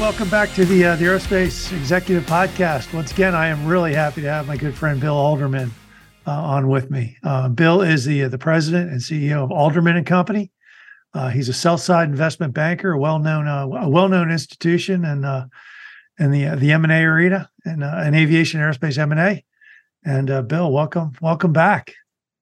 welcome back to the uh, the Aerospace Executive Podcast. Once again, I am really happy to have my good friend Bill Alderman uh, on with me. Uh, Bill is the uh, the president and CEO of Alderman and Company. Uh, he's a sell side investment banker, a well known uh, a well known institution and in the the M and A arena and in aviation aerospace M and A. And Bill, welcome welcome back.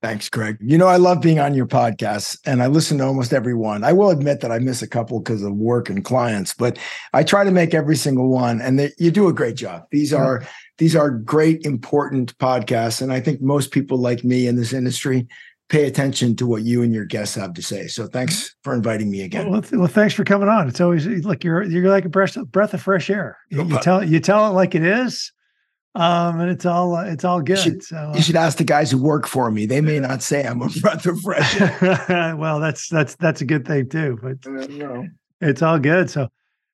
Thanks, Greg. You know, I love being on your podcast and I listen to almost every one. I will admit that I miss a couple because of work and clients, but I try to make every single one and they, you do a great job. These are these are great important podcasts and I think most people like me in this industry pay attention to what you and your guests have to say. So thanks mm-hmm. for inviting me again. Well, well thanks for coming on. It's always like you're you're like a breath, breath of fresh air. You, you tell you tell it like it is um, and it's all it's all good. You should, so you should ask the guys who work for me. They may not say I'm a breath of fresh air. well, that's that's that's a good thing too. But uh, no. it's all good. So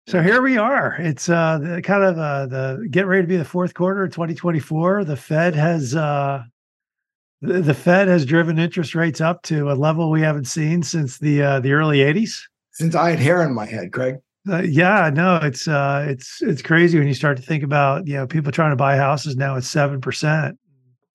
so here we are. It's uh the kind of uh the get ready to be the fourth quarter of 2024. The Fed has uh the, the Fed has driven interest rates up to a level we haven't seen since the uh the early 80s. Since I had hair in my head, Craig. Uh, yeah, no, it's uh, it's it's crazy when you start to think about you know people trying to buy houses now at seven percent.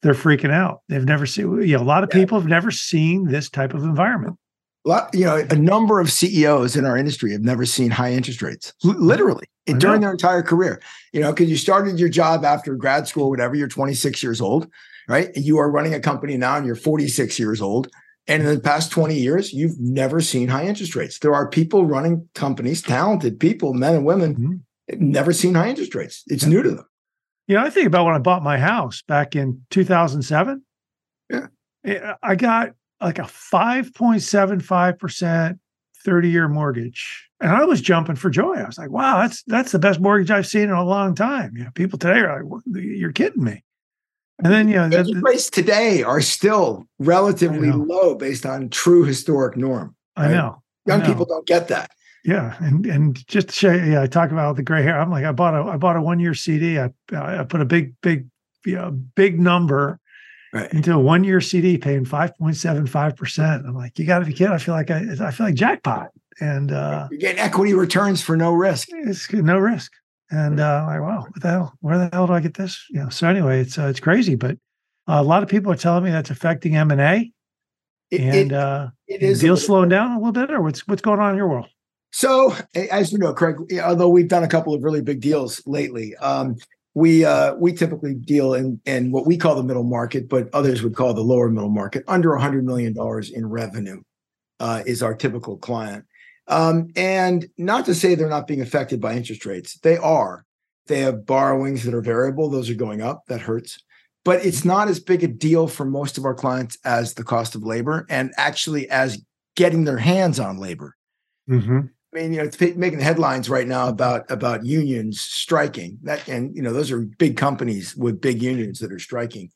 They're freaking out. They've never seen you know a lot of people have never seen this type of environment. A lot, you know, a number of CEOs in our industry have never seen high interest rates, literally during their entire career. You know, because you started your job after grad school, whatever. You're 26 years old, right? You are running a company now, and you're 46 years old and in the past 20 years, you've never seen high interest rates. There are people running companies, talented people, men and women, mm-hmm. never seen high interest rates. It's yeah. new to them. You know, I think about when I bought my house back in 2007. Yeah. I got like a 5.75% 30 year mortgage. And I was jumping for joy. I was like, wow, that's that's the best mortgage I've seen in a long time. You know, people today are like, you're kidding me. And then, you know, the, the rates today are still relatively low based on true historic norm. Right? I know. Young I know. people don't get that. Yeah, and and just to show you, yeah, I talk about the gray hair. I'm like, I bought a I bought a one year CD. I I put a big big you know, big number right. into a one year CD, paying five point seven five percent. I'm like, you got to be kidding! I feel like I I feel like jackpot. And uh, you get equity returns for no risk. It's no risk. And uh, like, wow, what the hell? Where the hell do I get this? You know. So anyway, it's uh, it's crazy, but uh, a lot of people are telling me that's affecting M and A, and uh, it is deals slowing down a little bit, or what's what's going on in your world? So, as you know, Craig, although we've done a couple of really big deals lately, um, we uh, we typically deal in in what we call the middle market, but others would call the lower middle market. Under a hundred million dollars in revenue uh, is our typical client. Um, and not to say they're not being affected by interest rates, they are. They have borrowings that are variable, those are going up, that hurts. But it's not as big a deal for most of our clients as the cost of labor and actually as getting their hands on labor. Mm-hmm. I mean, you know, it's making headlines right now about about unions striking. That and you know, those are big companies with big unions that are striking.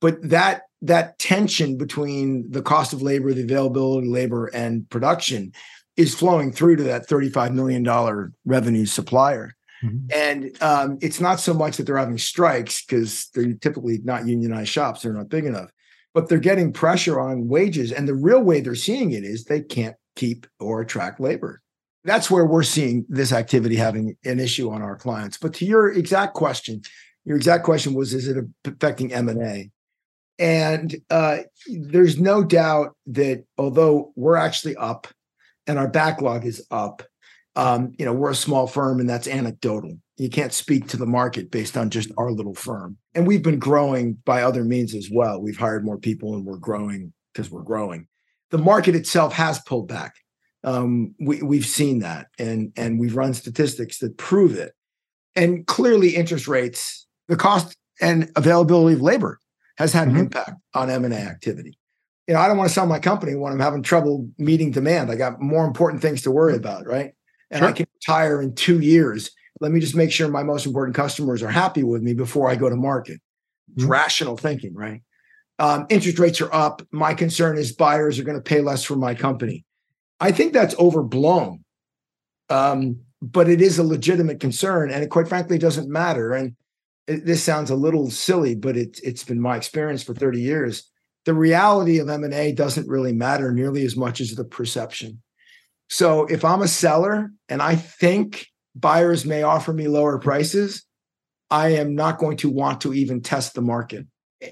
But that that tension between the cost of labor, the availability of labor, and production is flowing through to that $35 million revenue supplier. Mm-hmm. And um, it's not so much that they're having strikes because they're typically not unionized shops, they're not big enough, but they're getting pressure on wages. And the real way they're seeing it is they can't keep or attract labor. That's where we're seeing this activity having an issue on our clients. But to your exact question, your exact question was, is it affecting M&A? And uh, there's no doubt that although we're actually up and our backlog is up. Um, you know, we're a small firm and that's anecdotal. You can't speak to the market based on just our little firm. And we've been growing by other means as well. We've hired more people and we're growing because we're growing. The market itself has pulled back. Um, we, we've seen that and, and we've run statistics that prove it. And clearly, interest rates, the cost and availability of labor has had an mm-hmm. impact on M&A activity you know, I don't want to sell my company when I'm having trouble meeting demand. I got more important things to worry about, right? And sure. I can retire in two years. Let me just make sure my most important customers are happy with me before I go to market. Mm-hmm. rational thinking, right? Um, interest rates are up. My concern is buyers are going to pay less for my company. I think that's overblown, um, but it is a legitimate concern, and it quite frankly doesn't matter. And it, this sounds a little silly, but it, it's been my experience for 30 years the reality of M&A doesn't really matter nearly as much as the perception. So if I'm a seller and I think buyers may offer me lower prices, I am not going to want to even test the market.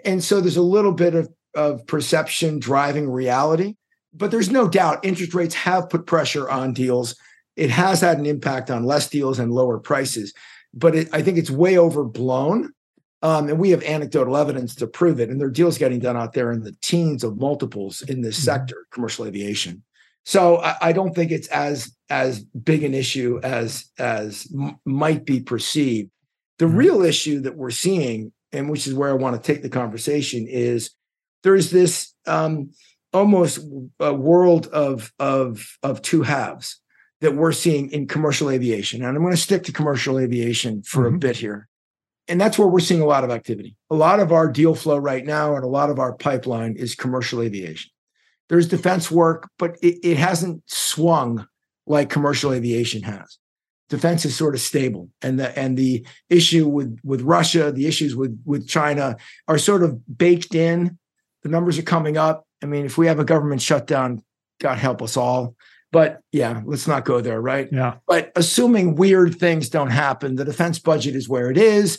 And so there's a little bit of, of perception driving reality, but there's no doubt interest rates have put pressure on deals. It has had an impact on less deals and lower prices, but it, I think it's way overblown. Um, and we have anecdotal evidence to prove it. And there are deals getting done out there in the teens of multiples in this mm-hmm. sector, commercial aviation. So I, I, don't think it's as as big an issue as as m- might be perceived. The mm-hmm. real issue that we're seeing, and which is where I want to take the conversation, is there's this um, almost a world of of of two halves that we're seeing in commercial aviation. And I'm going to stick to commercial aviation for mm-hmm. a bit here. And that's where we're seeing a lot of activity. A lot of our deal flow right now and a lot of our pipeline is commercial aviation. There's defense work, but it, it hasn't swung like commercial aviation has. Defense is sort of stable, and the and the issue with with Russia, the issues with with China are sort of baked in. The numbers are coming up. I mean, if we have a government shutdown, God help us all. But yeah, let's not go there, right? Yeah. But assuming weird things don't happen, the defense budget is where it is.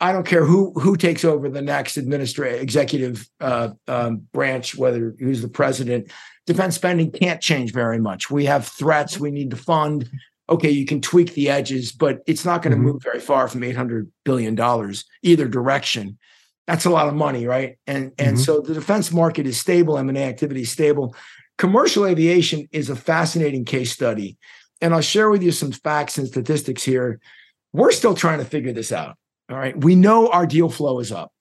I don't care who who takes over the next administrative executive uh, um, branch, whether who's the president. Defense spending can't change very much. We have threats we need to fund. Okay, you can tweak the edges, but it's not going to mm-hmm. move very far from eight hundred billion dollars either direction. That's a lot of money, right? And and mm-hmm. so the defense market is stable. M and A activity is stable. Commercial aviation is a fascinating case study, and I'll share with you some facts and statistics here. We're still trying to figure this out all right. We know our deal flow is up.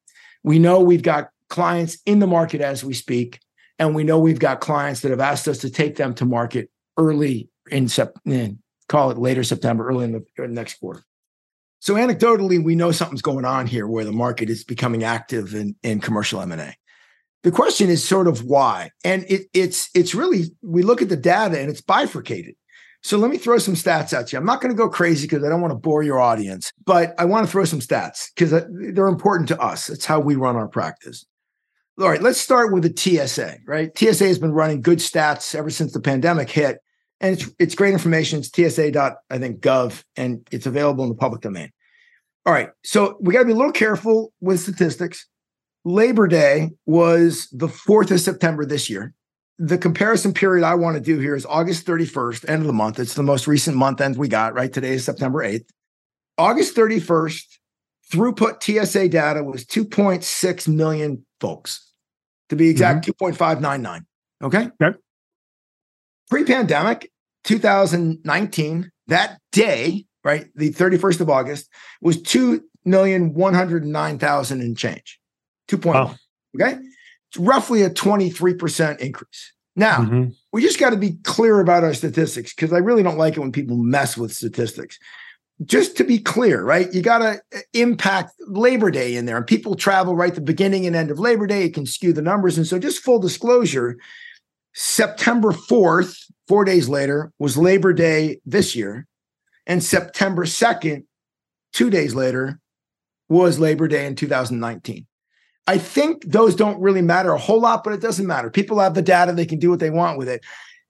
We know we've got clients in the market as we speak. And we know we've got clients that have asked us to take them to market early in, September, call it later September, early in the, in the next quarter. So anecdotally, we know something's going on here where the market is becoming active in, in commercial M&A. The question is sort of why. And it, it's it's really we look at the data and it's bifurcated. So let me throw some stats at you. I'm not going to go crazy because I don't want to bore your audience, but I want to throw some stats because they're important to us. It's how we run our practice. All right, let's start with the TSA, right? TSA has been running good stats ever since the pandemic hit. And it's it's great information. It's TSA. dot I think gov, and it's available in the public domain. All right, so we got to be a little careful with statistics. Labor Day was the 4th of September this year the comparison period I want to do here is August 31st, end of the month. It's the most recent month end we got, right? Today is September 8th. August 31st, throughput TSA data was 2.6 million folks. To be exact, mm-hmm. 2.599. Okay. Okay. Pre pandemic, 2019, that day, right? The 31st of August was 2,109,000 and change. 2.1. Wow. Okay. Roughly a 23% increase. Now, mm-hmm. we just got to be clear about our statistics because I really don't like it when people mess with statistics. Just to be clear, right? You got to uh, impact Labor Day in there, and people travel right the beginning and end of Labor Day. It can skew the numbers. And so, just full disclosure September 4th, four days later, was Labor Day this year. And September 2nd, two days later, was Labor Day in 2019. I think those don't really matter a whole lot, but it doesn't matter. People have the data, they can do what they want with it.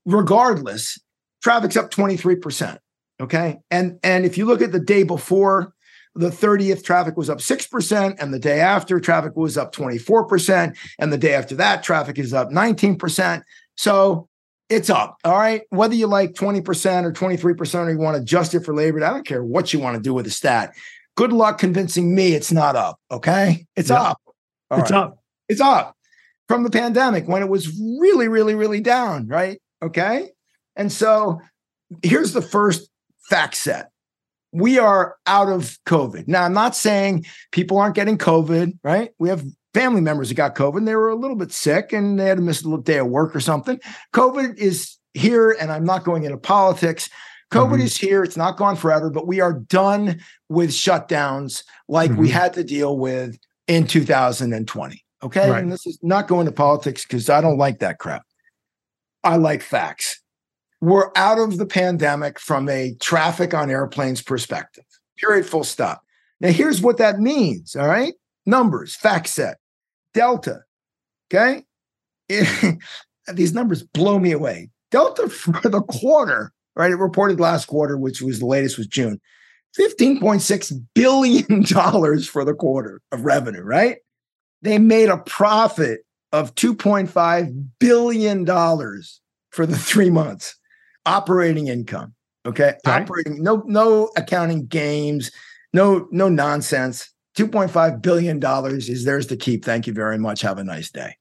Regardless, traffic's up 23%. Okay. And and if you look at the day before, the 30th traffic was up 6%, and the day after traffic was up 24%, and the day after that traffic is up 19%. So it's up. All right. Whether you like 20% or 23% or you want to adjust it for labor, I don't care what you want to do with the stat. Good luck convincing me it's not up. Okay. It's up. All it's right. up. It's up from the pandemic when it was really, really, really down, right? Okay. And so here's the first fact set. We are out of COVID. Now, I'm not saying people aren't getting COVID, right? We have family members that got COVID and they were a little bit sick and they had to miss a little day of work or something. COVID is here, and I'm not going into politics. COVID mm-hmm. is here. It's not gone forever, but we are done with shutdowns like mm-hmm. we had to deal with in 2020. Okay. Right. And this is not going to politics because I don't like that crap. I like facts. We're out of the pandemic from a traffic on airplanes perspective. Period. Full stop. Now, here's what that means. All right. Numbers, fact set, Delta. Okay. It, these numbers blow me away. Delta for the quarter, right? It reported last quarter, which was the latest was June. $15.6 billion for the quarter of revenue, right? They made a profit of $2.5 billion for the three months operating income. Okay. Right. Operating, no, no accounting games, no, no nonsense. $2.5 billion is theirs to keep. Thank you very much. Have a nice day.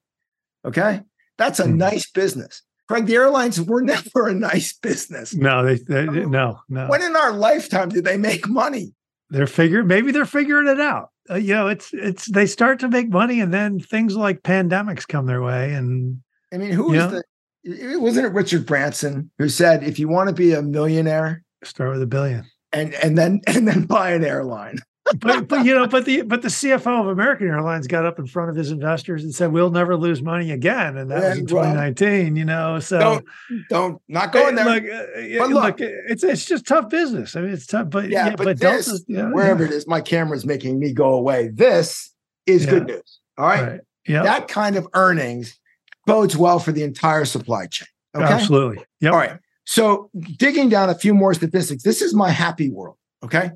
Okay. That's a mm. nice business. Craig, the airlines were never a nice business. No, they, they no, no. When in our lifetime did they make money? They're figuring maybe they're figuring it out. Uh, you know, it's it's they start to make money and then things like pandemics come their way and I mean, who is know, the it wasn't it Richard Branson who said if you want to be a millionaire, start with a billion. And and then and then buy an airline but but you know, but the but the CFO of American Airlines got up in front of his investors and said, "We'll never lose money again," and that yeah, was in 2019. Well, you know, so don't don't not going there. Look, uh, but look, look, it's it's just tough business. I mean, it's tough, but yeah, yeah but, but this, yeah, wherever it is, my camera's making me go away. This is good news. All right, right. yeah, that kind of earnings bodes well for the entire supply chain. Okay? Absolutely. Yep. All right. So digging down a few more statistics, this is my happy world. Okay.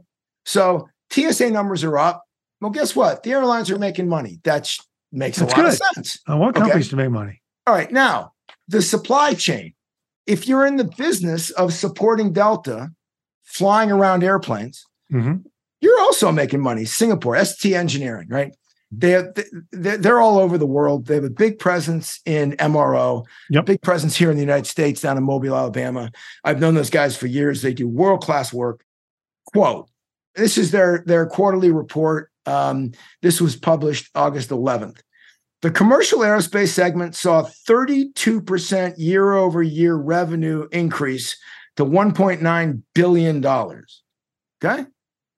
So TSA numbers are up. Well, guess what? The airlines are making money. That makes That's a lot good. of sense. I want companies okay? to make money. All right. Now, the supply chain. If you're in the business of supporting Delta, flying around airplanes, mm-hmm. you're also making money. Singapore, ST Engineering, right? They have, they're all over the world. They have a big presence in MRO, yep. big presence here in the United States, down in Mobile, Alabama. I've known those guys for years. They do world class work. Quote this is their their quarterly report. Um, this was published August 11th. The commercial aerospace segment saw 32% year over year revenue increase to $1.9 billion. Okay.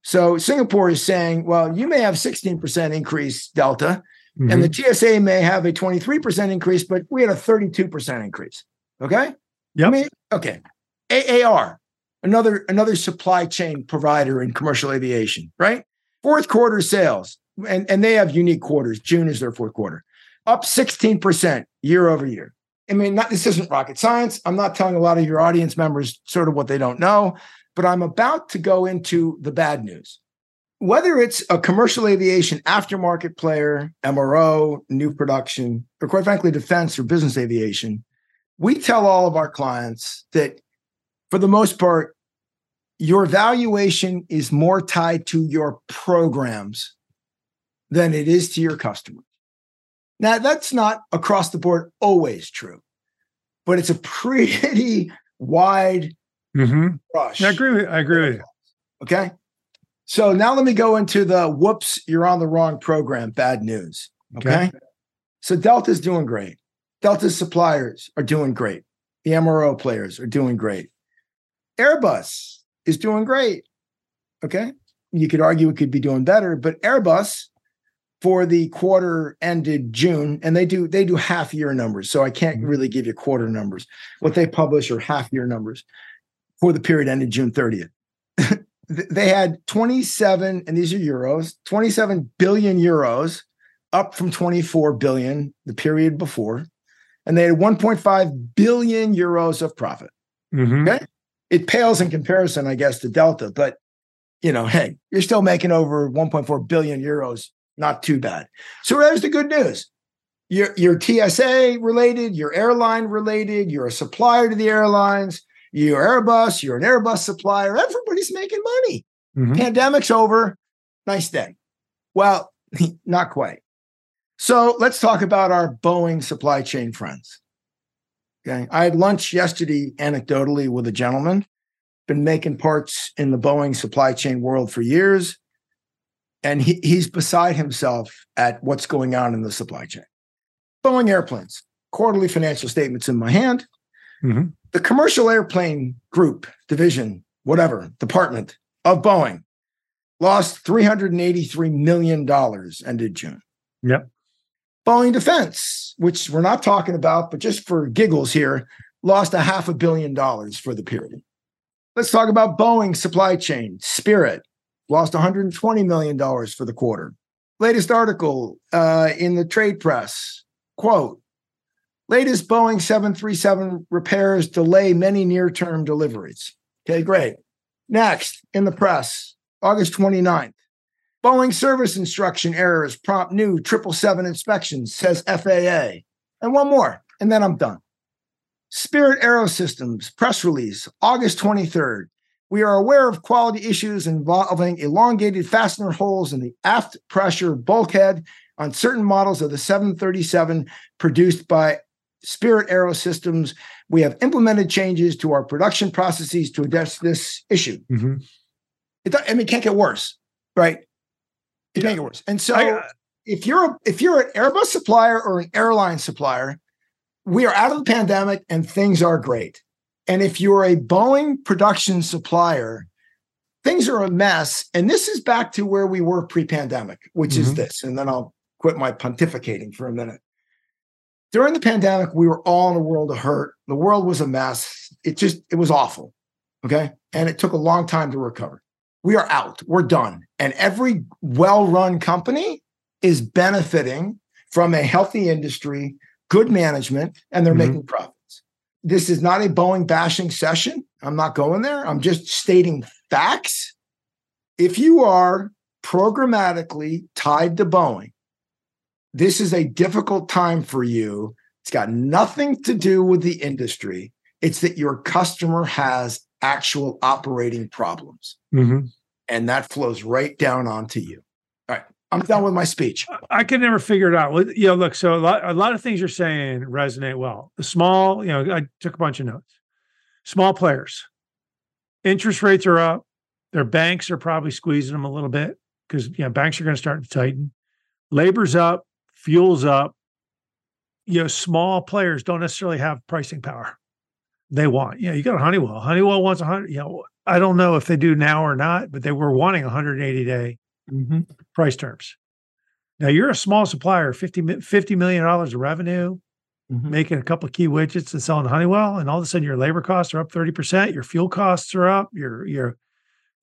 So Singapore is saying, well, you may have 16% increase delta, mm-hmm. and the mm-hmm. TSA may have a 23% increase, but we had a 32% increase. Okay. Yeah. I mean, okay. AAR, another another supply chain provider in commercial aviation, right? Fourth quarter sales, and, and they have unique quarters. June is their fourth quarter, up 16% year over year. I mean, not, this isn't rocket science. I'm not telling a lot of your audience members sort of what they don't know, but I'm about to go into the bad news. Whether it's a commercial aviation aftermarket player, MRO, new production, or quite frankly, defense or business aviation, we tell all of our clients that for the most part, your valuation is more tied to your programs than it is to your customers. Now, that's not across the board always true, but it's a pretty wide mm-hmm. brush. I agree. With, I agree with you. Okay. So now let me go into the whoops, you're on the wrong program. Bad news. Okay. okay. So Delta's doing great. Delta's suppliers are doing great. The MRO players are doing great. Airbus is doing great. Okay. You could argue it could be doing better, but Airbus for the quarter ended June, and they do they do half year numbers. So I can't mm-hmm. really give you quarter numbers. What they publish are half year numbers for the period ended June 30th. they had 27, and these are euros, 27 billion euros, up from 24 billion the period before. And they had 1.5 billion euros of profit. Mm-hmm. Okay it pales in comparison, I guess, to Delta. But you know, hey, you're still making over 1.4 billion euros. Not too bad. So there's the good news. You're, you're TSA related, you're airline related, you're a supplier to the airlines, you're Airbus, you're an Airbus supplier. Everybody's making money. Mm-hmm. Pandemic's over. Nice day. Well, not quite. So let's talk about our Boeing supply chain friends. Okay. I had lunch yesterday, anecdotally, with a gentleman, been making parts in the Boeing supply chain world for years. And he, he's beside himself at what's going on in the supply chain. Boeing airplanes, quarterly financial statements in my hand. Mm-hmm. The commercial airplane group, division, whatever, department of Boeing lost $383 million ended June. Yep. Boeing Defense, which we're not talking about, but just for giggles here, lost a half a billion dollars for the period. Let's talk about Boeing supply chain. Spirit lost $120 million for the quarter. Latest article uh, in the trade press quote, Latest Boeing 737 repairs delay many near term deliveries. Okay, great. Next, in the press, August 29th. Boeing service instruction errors prompt new 777 inspections, says FAA. And one more, and then I'm done. Spirit Aerosystems press release, August 23rd. We are aware of quality issues involving elongated fastener holes in the aft pressure bulkhead on certain models of the 737 produced by Spirit Aerosystems. We have implemented changes to our production processes to address this issue. Mm-hmm. It, I mean, it can't get worse, right? It yeah. can't get worse. And so, I, uh, if you're a, if you're an Airbus supplier or an airline supplier, we are out of the pandemic and things are great. And if you're a Boeing production supplier, things are a mess. And this is back to where we were pre-pandemic, which mm-hmm. is this. And then I'll quit my pontificating for a minute. During the pandemic, we were all in a world of hurt. The world was a mess. It just, it was awful. Okay. And it took a long time to recover. We are out. We're done. And every well run company is benefiting from a healthy industry, good management, and they're mm-hmm. making profits. This is not a Boeing bashing session. I'm not going there. I'm just stating facts. If you are programmatically tied to Boeing, this is a difficult time for you. It's got nothing to do with the industry. It's that your customer has actual operating problems. Mm-hmm. And that flows right down onto you. All right. I'm done with my speech. I can never figure it out. You know, look, so a lot, a lot of things you're saying resonate well. The small, you know, I took a bunch of notes. Small players, interest rates are up. Their banks are probably squeezing them a little bit because you know banks are going to start to tighten. Labor's up, fuel's up. You know, small players don't necessarily have pricing power. They want, you know, you got a Honeywell. Honeywell wants a hundred. You know, I don't know if they do now or not, but they were wanting 180 day mm-hmm. price terms. Now you're a small supplier, 50, $50 million of revenue, mm-hmm. making a couple of key widgets and selling Honeywell, and all of a sudden your labor costs are up 30%, your fuel costs are up, your your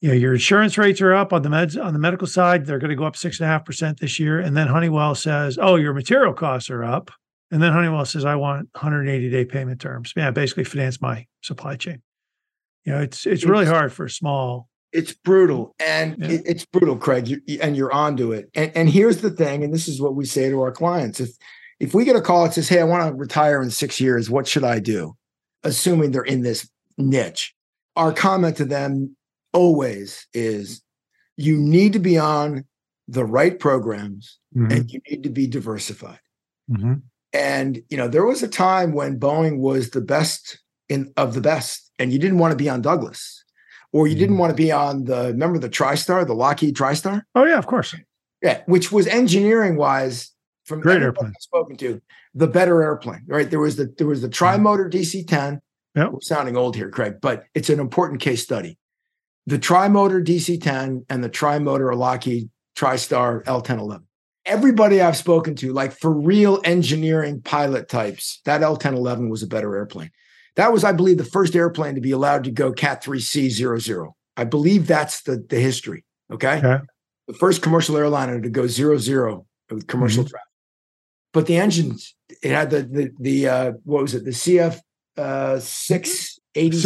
you know, your insurance rates are up on the meds on the medical side. They're going to go up six and a half percent this year. And then Honeywell says, "Oh, your material costs are up." And then Honeywell says, "I want 180 day payment terms." Yeah, basically finance my supply chain. You know, it's it's really hard for a small. It's brutal, and yeah. it, it's brutal, Craig. You, and you're onto it. And and here's the thing, and this is what we say to our clients: if if we get a call that says, "Hey, I want to retire in six years. What should I do?" Assuming they're in this niche, our comment to them always is you need to be on the right programs mm-hmm. and you need to be diversified. Mm-hmm. And you know, there was a time when Boeing was the best in of the best, and you didn't want to be on Douglas, or you didn't mm. want to be on the remember the TriStar, the Lockheed TriStar. Oh yeah, of course. Yeah, which was engineering wise from great airplane I've spoken to the better airplane. Right there was the there was the mm. tri motor DC ten. Yep. We're sounding old here, Craig, but it's an important case study the tri-motor DC-10 and the tri-motor Lockheed TriStar L1011. Everybody I've spoken to, like for real engineering pilot types, that L1011 was a better airplane. That was, I believe, the first airplane to be allowed to go Cat 3C00. I believe that's the, the history. Okay? okay. The first commercial airliner to go zero zero with commercial mm-hmm. traffic. But the engines, it had the the the uh, what was it? The CF uh, six eighty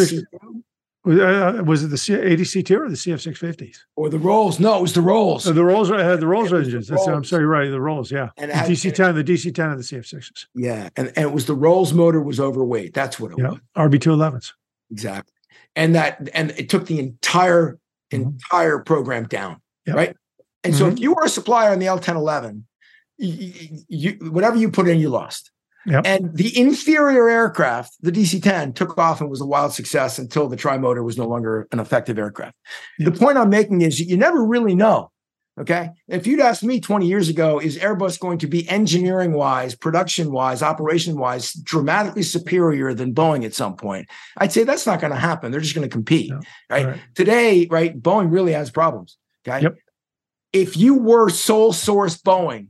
uh, was it the C- ADC2 or the CF650s? Or the Rolls? No, it was the Rolls. Oh, the Rolls had the Rolls engines. The Rolls. I'm sorry, right. The Rolls, yeah. And the DC10, the DC10 and the CF6s. Yeah. And, and it was the Rolls motor was overweight. That's what it yeah. was. RB211s. Exactly. And that, and it took the entire, mm-hmm. entire program down. Yep. Right. And mm-hmm. so if you were a supplier on the L1011, you, you, whatever you put in, you lost. Yep. And the inferior aircraft, the DC 10, took off and was a wild success until the tri motor was no longer an effective aircraft. Yep. The point I'm making is you never really know. Okay. If you'd asked me 20 years ago, is Airbus going to be engineering wise, production wise, operation wise, dramatically superior than Boeing at some point? I'd say that's not going to happen. They're just going to compete. No. Right? right? Today, right, Boeing really has problems. Okay. Yep. If you were sole source Boeing,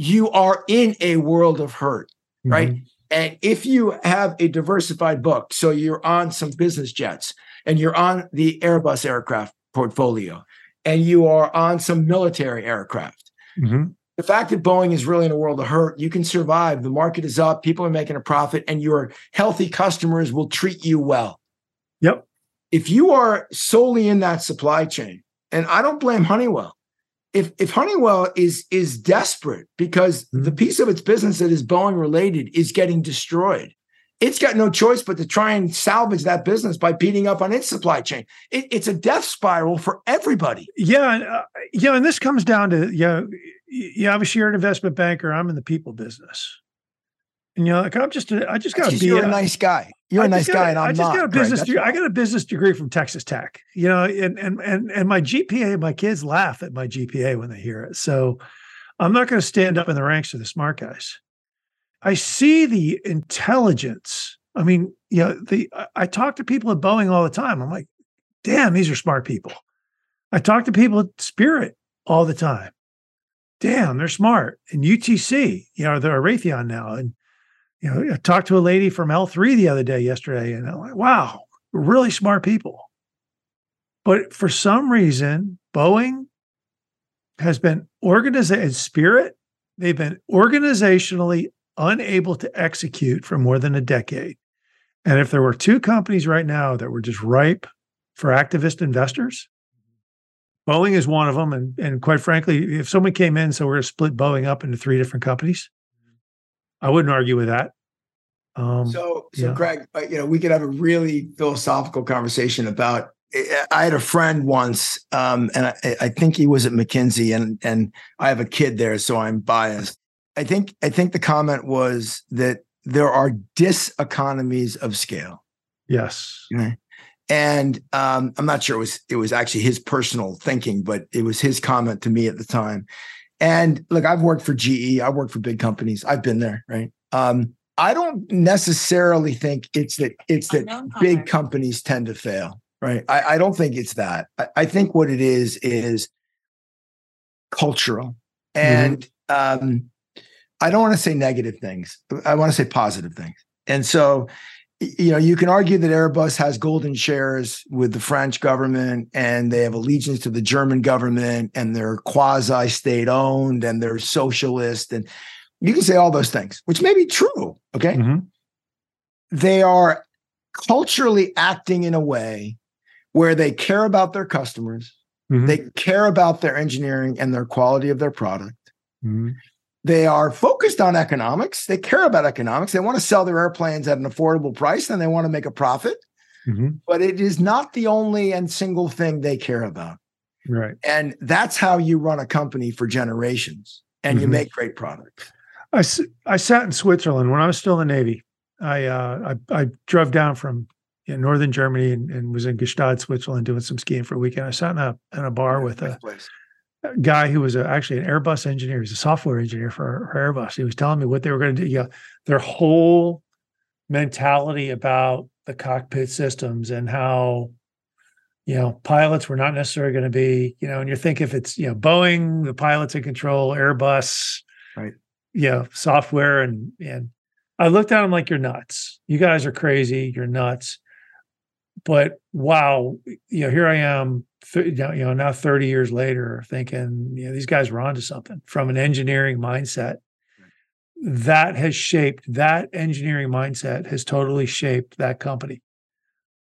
you are in a world of hurt, mm-hmm. right? And if you have a diversified book, so you're on some business jets and you're on the Airbus aircraft portfolio and you are on some military aircraft, mm-hmm. the fact that Boeing is really in a world of hurt, you can survive. The market is up, people are making a profit, and your healthy customers will treat you well. Yep. If you are solely in that supply chain, and I don't blame Honeywell. If if Honeywell is is desperate because Mhm. the piece of its business that is Boeing related is getting destroyed, it's got no choice but to try and salvage that business by beating up on its supply chain. It, it's a death spiral for everybody. Yeah, and, uh, yeah, and this comes down to yeah, yeah. Obviously, you're an investment banker. I'm in the people business, and you know, like I'm just, a, I just got to be. you're a- nice guy. You're I a nice got guy, and I'm I just not. got a business. Degree. I got a business degree from Texas Tech. You know, and and and and my GPA. My kids laugh at my GPA when they hear it. So I'm not going to stand up in the ranks of the smart guys. I see the intelligence. I mean, you know, the I, I talk to people at Boeing all the time. I'm like, damn, these are smart people. I talk to people at Spirit all the time. Damn, they're smart. And UTC, you know, they're a Raytheon now, and you know, I talked to a lady from L3 the other day, yesterday, and I'm like, wow, really smart people. But for some reason, Boeing has been organized in spirit, they've been organizationally unable to execute for more than a decade. And if there were two companies right now that were just ripe for activist investors, Boeing is one of them. And, and quite frankly, if someone came in, so we're going to split Boeing up into three different companies, I wouldn't argue with that. Um, So, so yeah. Greg, uh, you know, we could have a really philosophical conversation about. I- I had a friend once, um, and I, I think he was at McKinsey, and and I have a kid there, so I'm biased. I think I think the comment was that there are diseconomies of scale, yes. and um, I'm not sure it was it was actually his personal thinking, but it was his comment to me at the time. And look, I've worked for GE, I've worked for big companies, I've been there, right? Um, I don't necessarily think it's that it's that big companies tend to fail, right? I, I don't think it's that. I, I think what it is is cultural, and um, I don't want to say negative things. I want to say positive things. And so, y- you know, you can argue that Airbus has golden shares with the French government, and they have allegiance to the German government, and they're quasi state owned, and they're socialist, and you can say all those things, which may be true. Okay Mhm. they are culturally acting in a way where they care about their customers, Mhm. they care about their engineering and their quality of their product. Mhm. They are focused on economics. They care about economics. They want to sell their airplanes at an affordable price and they want to make a profit, Mhm. but it is not the only and single thing they care about. Right. And that's how you run a company for generations and you Mhm. make great products. I, I sat in Switzerland when I was still in the Navy. I uh, I, I drove down from you know, northern Germany and, and was in Gstaad, Switzerland, doing some skiing for a weekend. I sat in a in a bar with Nice a, place. Guy who was a, actually an Airbus engineer. He's a software engineer for, for Airbus. He was telling me what they were going to do. Yeah, their whole mentality about the cockpit systems and how you know pilots were not necessarily going to be you know and you're thinking if it's you know boeing the pilots in control airbus Right. you know software and and i looked at him like you're nuts you guys are crazy you're nuts but wow you know here i am you know you know, now 30 years later thinking you know these guys were onto something from an engineering mindset. That has shaped that engineering mindset has totally shaped that company.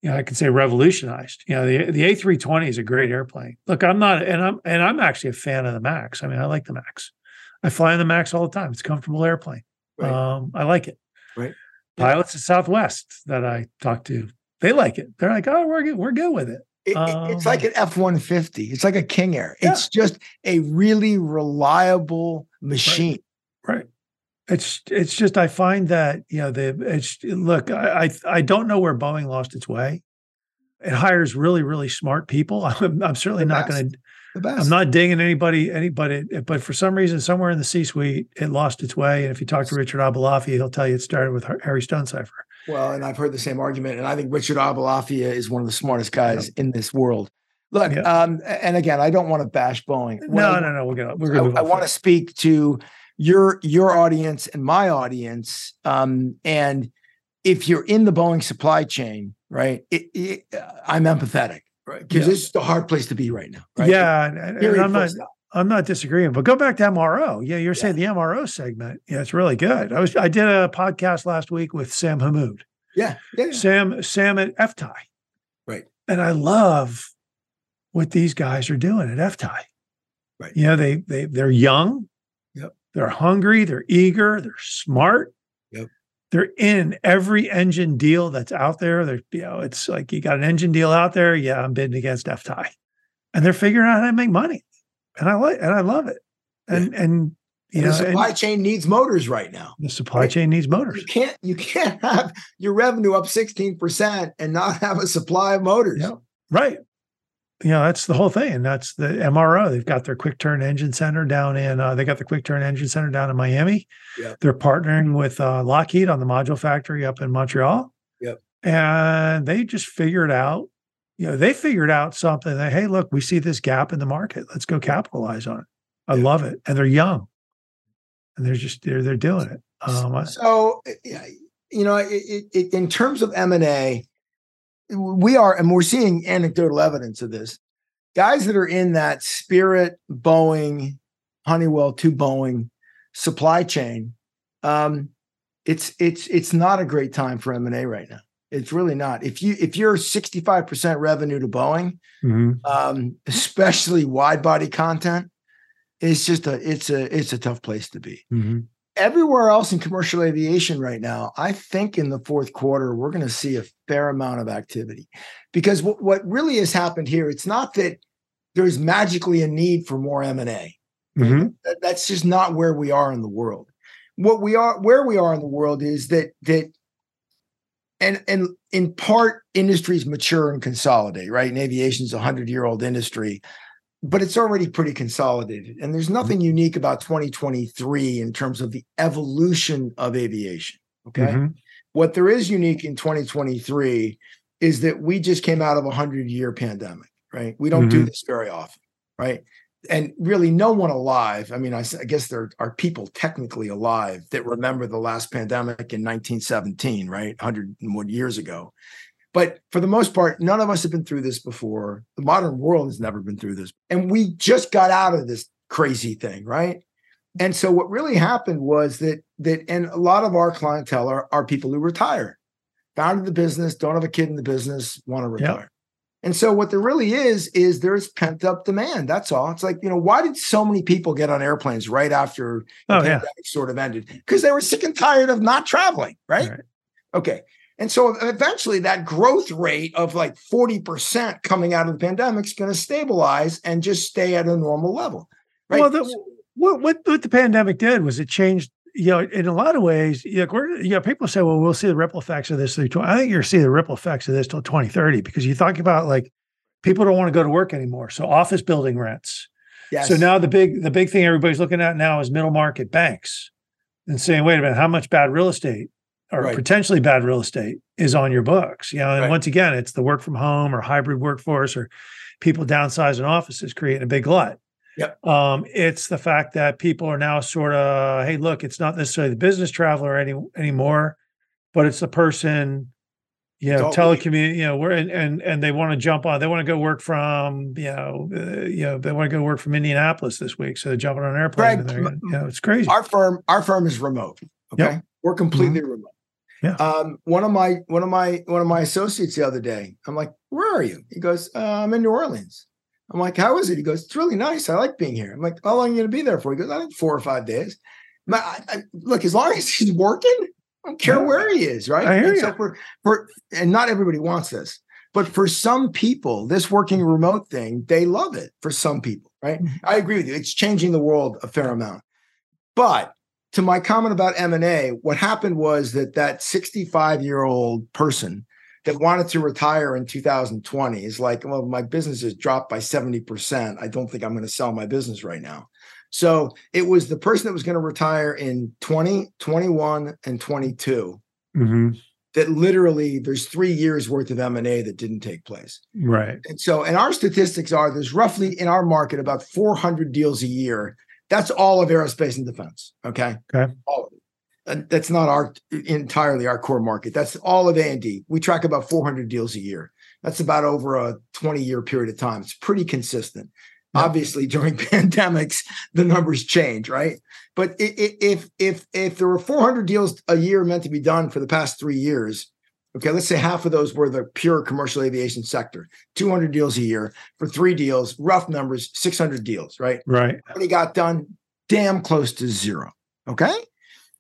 You know i could say revolutionized. You know the the a320 is a great airplane. Look i'm not and i'm and i'm actually a fan of the max. I mean i like the max. I fly on the max all the time. It's a comfortable airplane. Right. um i like it. Right. Yeah. pilots at southwest that i talk to they like it. They're like oh we're good we're good with it It- it- it's Um, like an F 150. It's like a King Air. Yeah. It's just a really reliable machine. Right. It's it's just I find that you know the it's look I I, I don't know where Boeing lost its way. It hires really really smart people. I'm, I'm certainly The not going to. The best. I'm not dinging anybody anybody, but for some reason somewhere in the C-suite it lost its way. And if you talk to Richard Abulafia, he'll tell you it started with Har- Harry Stonecipher. Well, and I've heard the same argument, and I think Richard Abulafia is one of the smartest guys in this world. Look, Yeah. um, and again, I don't want to bash Boeing. No, no, no. We're gonna we're gonna. I, I want to speak to your your audience and my audience. Um, and if you're in the Boeing supply chain, right, it, it, uh, I'm empathetic, right, because Yeah. is the hard place to be right now. Right? Yeah, and, and- and I'm not. stop. I'm not disagreeing, but go back to MRO. Yeah, you're yeah. saying the MRO segment. Yeah, it's really good. I was I did a podcast last week with Sam Hammoud. Yeah, yeah. Sam Sam at FTI. Right. And I love what these guys are doing at FTI. Right. You know, they they they're young. Yep. They're hungry, they're eager, they're smart. Yep. They're in every engine deal that's out there. They're, you know, it's like you got an engine deal out there. Yeah, I'm bidding against FTI. And they're figuring out how to make money and I like and I love it. And yeah. and you and know, the supply chain needs motors right now. The supply chain needs motors. You can't you can't have your revenue up 16% and not have a supply of motors. Yeah. Right. You know, that's the whole thing. And that's the MRO. They've got their quick turn engine center down in uh, they got the quick turn engine center down in Miami. Yeah. They're partnering with uh, Lockheed on the module factory up in Montreal. Yep. And they just figured out you know, they figured out something that, hey, look, we see this gap in the market. Let's go capitalize on it. I yeah. love it. And they're young. And they're just they're they're doing it. Um, so you know, it, it, in terms of M and A, we are, and we're seeing anecdotal evidence of this. Guys that are in that Spirit, Boeing, Honeywell to Boeing supply chain, um, it's it's it's not a great time for M and A right now. It's really not. If you if you're 65% revenue to Boeing, mm-hmm. um, especially wide body content, it's just a it's a it's a tough place to be. Mm-hmm. Everywhere else in commercial aviation right now, I think in the fourth quarter we're going to see a fair amount of activity, because w- what really has happened here, it's not that there's magically a need for more M and A. Mm-hmm. That's just not where we are in the world. What we are, where we are in the world, is that that and and in part industries mature and consolidate right and aviation is a 100 year old industry but it's already pretty consolidated and there's mm-hmm. nothing unique about 2023 in terms of the evolution of aviation okay mm-hmm. what there is unique in 2023 is that we just came out of a 100 year pandemic right we don't mm-hmm. do this very often right and really no one alive i mean I, I, guess there are people technically alive that remember the last pandemic in 1917 right? 100 more years ago. But for the most part none of us have been through this before. The modern world has never been through this. And we just got out of this crazy thing right? And so what really happened was that that and a lot of our clientele are, are people who retire. Founded the business don't have a kid in the business want to retire. yep. And so what there really is is there's pent up demand. That's all. It's like, you know, why did so many people get on airplanes right after the oh, pandemic yeah. sort of ended? Because they were sick and tired of not traveling, right? right? Okay. And so eventually that growth rate of like 40% coming out of the pandemic is going to stabilize and just stay at a normal level. Right. Well, the, what, what, what the pandemic did was it changed you know, in a lot of ways, you know, you know, people say, well, we'll see the ripple effects of this. Through 20. I think you're see the ripple effects of this till 2030 because you talk about like people don't want to go to work anymore. So office building rents. Yes. So now the big the big thing everybody's looking at now is middle market banks and saying, wait a minute, how much bad real estate or right. potentially bad real estate is on your books? You know, and right. once again, it's the work from home or hybrid workforce or people downsizing offices creating a big glut. Yep. Um, it's the fact that people are now sort of, hey, look, it's not necessarily the business traveler any anymore, but it's the person, you know, telecommunicate, you know, where and and and they want to jump on, they want to go work from, you know, uh, you know, they want to go work from Indianapolis this week, so they're jumping on an airplane. Greg, you know, it's crazy. Our firm, our firm is remote. Okay, yep. we're completely mm-hmm. remote. Yeah. Um, one of my one of my one of my associates the other day, I'm like, "Where are you?" He goes, uh, "I'm in New Orleans." I'm like, how is it? He goes, it's really nice. I like being here. I'm like, how long are you going to be there for? He goes, I think four or five days. I, I, look, as long as he's working, I don't care where he is, right? I hear and you. So for, for, and not everybody wants this, but for some people, this working remote thing, they love it for some people, right? Mm-hmm. I agree with you. It's changing the world a fair amount. But to my comment about M&A, what happened was that that 65 year old person that wanted to retire in 2020 is like, well, my business has dropped by 70%. I don't think I'm going to sell my business right now. So it was the person that was going to retire in 20, 21, and 22 mm-hmm. that literally there's three years worth of M&A that didn't take place. Right. And so, and our statistics are there's roughly in our market about 400 deals a year. That's all of aerospace and defense. Okay. Okay. All of it Uh, that's not our entirely our core market. That's all of A&D. We track about 400 deals a year. That's about over a 20 year period of time. It's pretty consistent. Obviously, during pandemics, the numbers change, right? But if if if there were 400 deals a year meant to be done for the past three years, okay, let's say half of those were the pure commercial aviation sector, 200 deals a year for three deals, rough numbers, 600 deals, right? Right. What he got done, damn close to zero. Okay.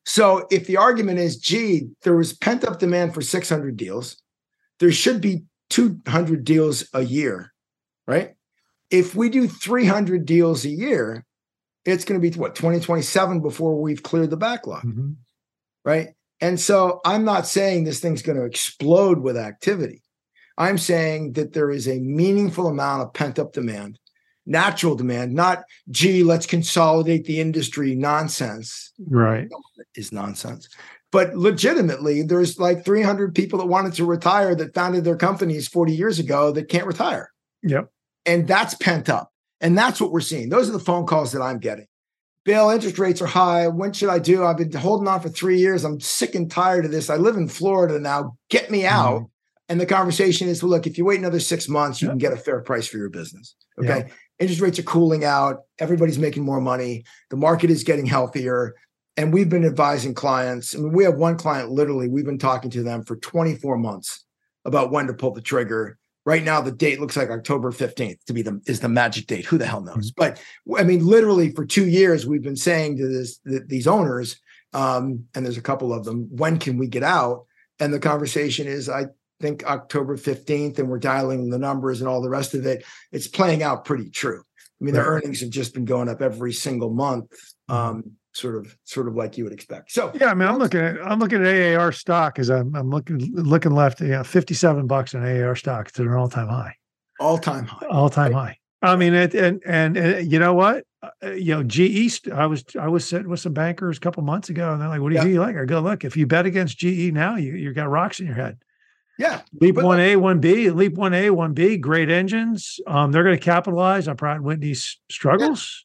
So if the argument is, gee, there was pent up demand for 600 deals, there should be 200 deals a year, right? If we do 300 deals a year, it's going to be what 2027 before we've cleared the backlog, mm-hmm. right? And so I'm not saying this thing's going to explode with activity. I'm saying that there is a meaningful amount of pent up demand, natural demand, not, gee, let's consolidate the industry nonsense. Right. Is nonsense. But legitimately, there's like 300 people that wanted to retire that founded their companies 40 years ago that can't retire. Yep. And that's pent up. And that's what we're seeing. Those are the phone calls that I'm getting. Bill, interest rates are high. When should I do? I've been holding on for three years. I'm sick and tired of this. I live in Florida now. Get me out. Mm-hmm. And the conversation is, well, look, if you wait another six months, you can get a fair price for your business. Okay. Yeah. Interest rates are cooling out. Everybody's making more money. The market is getting healthier. And we've been advising clients. I mean, we have one client literally, we've been talking to them for 24 months about when to pull the trigger. Right now, the date looks like October 15th to be the is the magic date. Who the hell knows? Mm-hmm. But I mean, literally for two years, we've been saying to this these owners, um, and there's a couple of them, when can we get out? And the conversation is, I think October 15th, and we're dialing the numbers and all the rest of it. It's playing out pretty true. I mean, right. their earnings have just been going up every single month. Mm-hmm. Um, sort of sort of like you would expect. So yeah, I mean, I'm looking at I'm looking at AAR stock as I'm I'm looking looking left. Yeah, 57 bucks in AAR stock. It's an all time high. All time high. All time right. high. I mean, it, and, and and you know what? Uh, you know, GE. I was I was sitting with some bankers a couple months ago, and they're like, "What do you, yeah. you like?" I go, "Look, if you bet against GE now, you you got rocks in your head." Yeah, Leap one A, one B, Leap one A, one B. Great engines. Um, they're going to capitalize on Pratt Whitney's struggles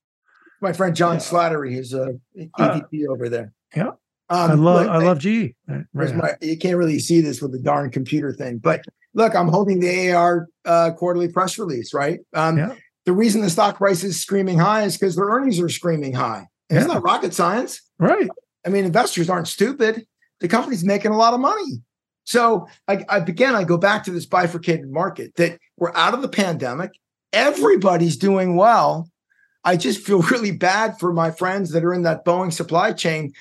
my friend John yeah. Slattery is a EVP uh, over there. Yeah. Um, I love look, I love GE. Right. My, you can't really see this with the darn computer thing, but look, I'm holding the AR uh, quarterly press release, right? Um, yeah. The reason the stock price is screaming high is because their earnings are screaming high. Yeah. It's not rocket science, right? I mean, investors aren't stupid. The company's making a lot of money. So I, I again, I go back to this bifurcated market that we're out of the pandemic. Everybody's doing well I just feel really bad for my friends that are in that Boeing supply chain.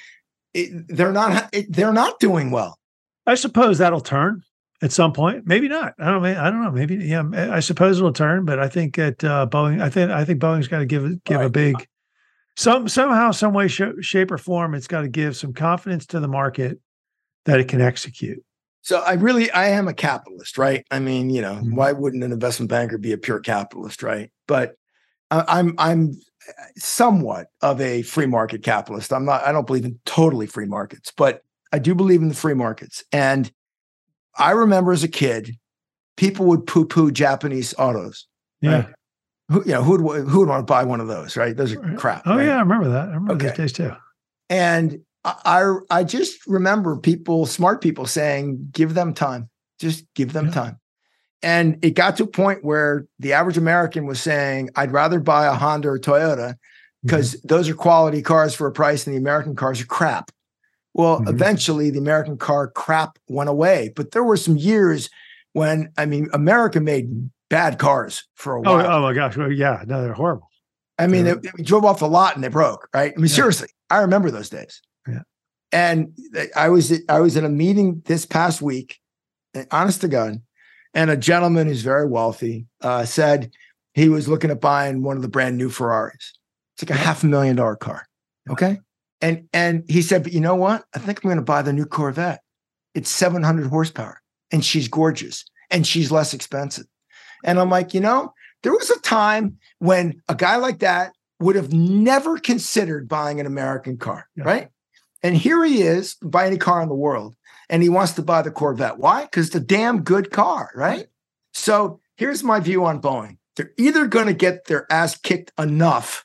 It, they're not it, they're not doing well. I suppose that'll turn at some point. Maybe not. I don't. I don't know. Maybe yeah. I suppose it'll turn, but I think at uh, Boeing, I think I think Boeing's got to give give right. a big some somehow, some way, sh- shape, or form. It's got to give some confidence to the market that it can execute. So I really I am a capitalist, right? I mean, you know, mm-hmm. why wouldn't an investment banker be a pure capitalist, right? But I'm I'm somewhat of a free market capitalist. I'm not. I don't believe in totally free markets, but I do believe in the free markets. And I remember as a kid, people would poo-poo Japanese autos. Yeah. Right? Who, you know, who would who would want to buy one of those? Right? Those are crap. Oh right? yeah, I remember that. I remember okay. those days too. And I I just remember people, smart people, saying, "Give them time. Just give them yeah. time." And it got to a point where the average American was saying, I'd rather buy a Honda or Toyota because mm-hmm. those are quality cars for a price and the American cars are crap. Well, mm-hmm. eventually the American car crap went away. But there were some years when, I mean, America made bad cars for a oh, while. Oh, oh my gosh. Well, yeah. No, they're horrible. I mean, they, they drove off the lot and they broke, right? I mean, yeah. seriously, I remember those days. And I was I was in a meeting this past week, honest to God, and a gentleman who's very wealthy uh, said he was looking at buying one of the brand new Ferraris. It's like a half a million dollar car. Okay. And and he said, but you know what? I think I'm going to buy the new Corvette. It's 700 horsepower and she's gorgeous and she's less expensive. And I'm like, you know, there was a time when a guy like that would have never considered buying an American car, yeah. right? And here he is, buy any car in the world and he wants to buy the Corvette. Why? Because it's a damn good car, right? So here's my view on Boeing. They're either going to get their ass kicked enough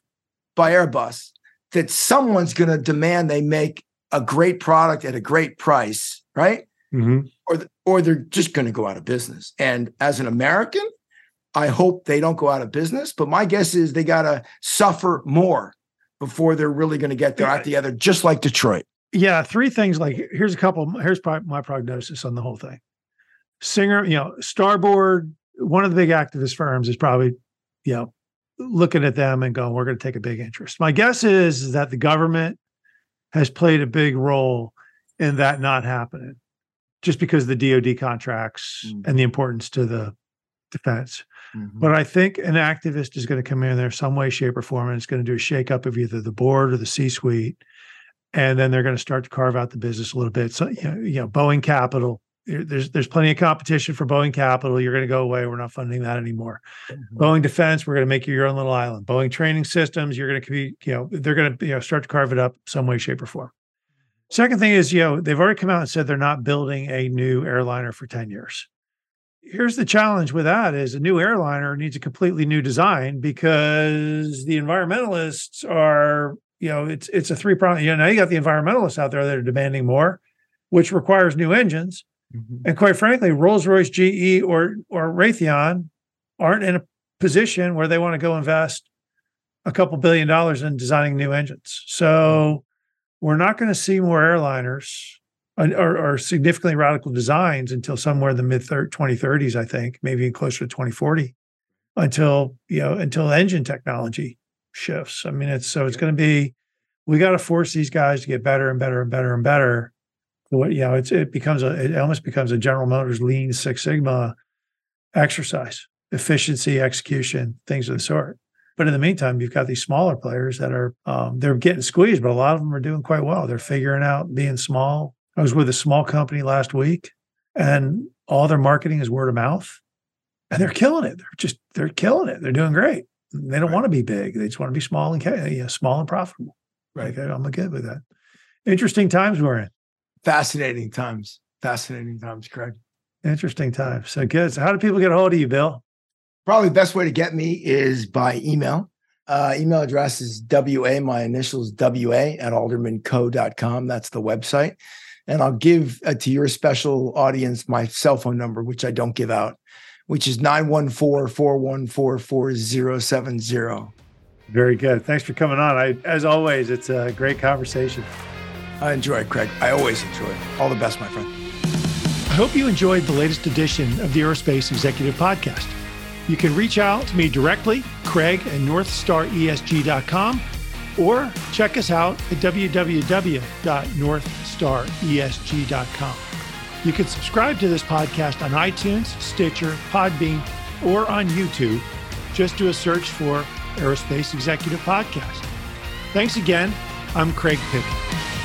by Airbus that someone's going to demand they make a great product at a great price, right? Mm-hmm. Or, or they're just going to go out of business. And as an American, I hope they don't go out of business, but my guess is they got to suffer more before they're really going to get their act together, just like Detroit. Yeah, three things. Like here's a couple. Here's probably my prognosis on the whole thing. Singer, you know, Starboard, one of the big activist firms, is probably, you know, looking at them and going, "We're going to take a big interest." My guess is that the government has played a big role in that not happening, just because of the DoD contracts mm-hmm. and the importance to the defense. Mm-hmm. But I think an activist is going to come in there some way, shape, or form, and it's going to do a shakeup of either the board or the C-suite, and then they're going to start to carve out the business a little bit. So you know, you know Boeing Capital. There's there's plenty of competition for Boeing Capital. You're going to go away. We're not funding that anymore. Mm-hmm. Boeing Defense. We're going to make you your own little island. Boeing Training Systems. You're going to be you know they're going to you know start to carve it up some way, shape, or form. Second thing is, you know, they've already come out and said they're not building a new airliner for 10 years here's the challenge with that is a new airliner needs a completely new design because the environmentalists are you know it's it's a three prong you know now you got the environmentalists out there that are demanding more which requires new engines mm-hmm. and quite frankly rolls-royce ge or or raytheon aren't in a position where they want to go invest a couple billion dollars in designing new engines so we're not going to see more airliners or, or, significantly radical designs until somewhere in the mid 2030s, I think, maybe closer to 2040, until you know until engine technology shifts. I mean, it's so it's going to be we got to force these guys to get better and better and better and better. What you know, it's it becomes a it almost becomes a General Motors Lean Six Sigma exercise, efficiency, execution, things of the sort. But in the meantime, you've got these smaller players that are um, they're getting squeezed, but a lot of them are doing quite well. They're figuring out being small, I was with a small company last week and all their marketing is word of mouth and they're killing it. They're just, they're killing it. They're doing great. They don't right. want to be big. They just want to be small and, you know, small and profitable. Right. I'm good with that. Interesting times we're in. Fascinating times. Fascinating times, Craig. Interesting times. So good. So how do people get a hold of you, Bill? Probably the best way to get me is by email. Uh, email address is WA, my initials WA at aldermanco.com. That's the website and I'll give uh, to your special audience my cell phone number, which I don't give out, which is 914 414 4070. Very good. Thanks for coming on. I, as always, it's a great conversation. I enjoy it, Craig. I always enjoy it. All the best, my friend. I hope you enjoyed the latest edition of the Aerospace Executive Podcast. You can reach out to me directly, Craig at NorthstarESG.com or check us out at www.northstaresg.com. You can subscribe to this podcast on iTunes, Stitcher, Podbean, or on YouTube. Just do a search for Aerospace Executive Podcast. Thanks again. I'm Craig Pickett.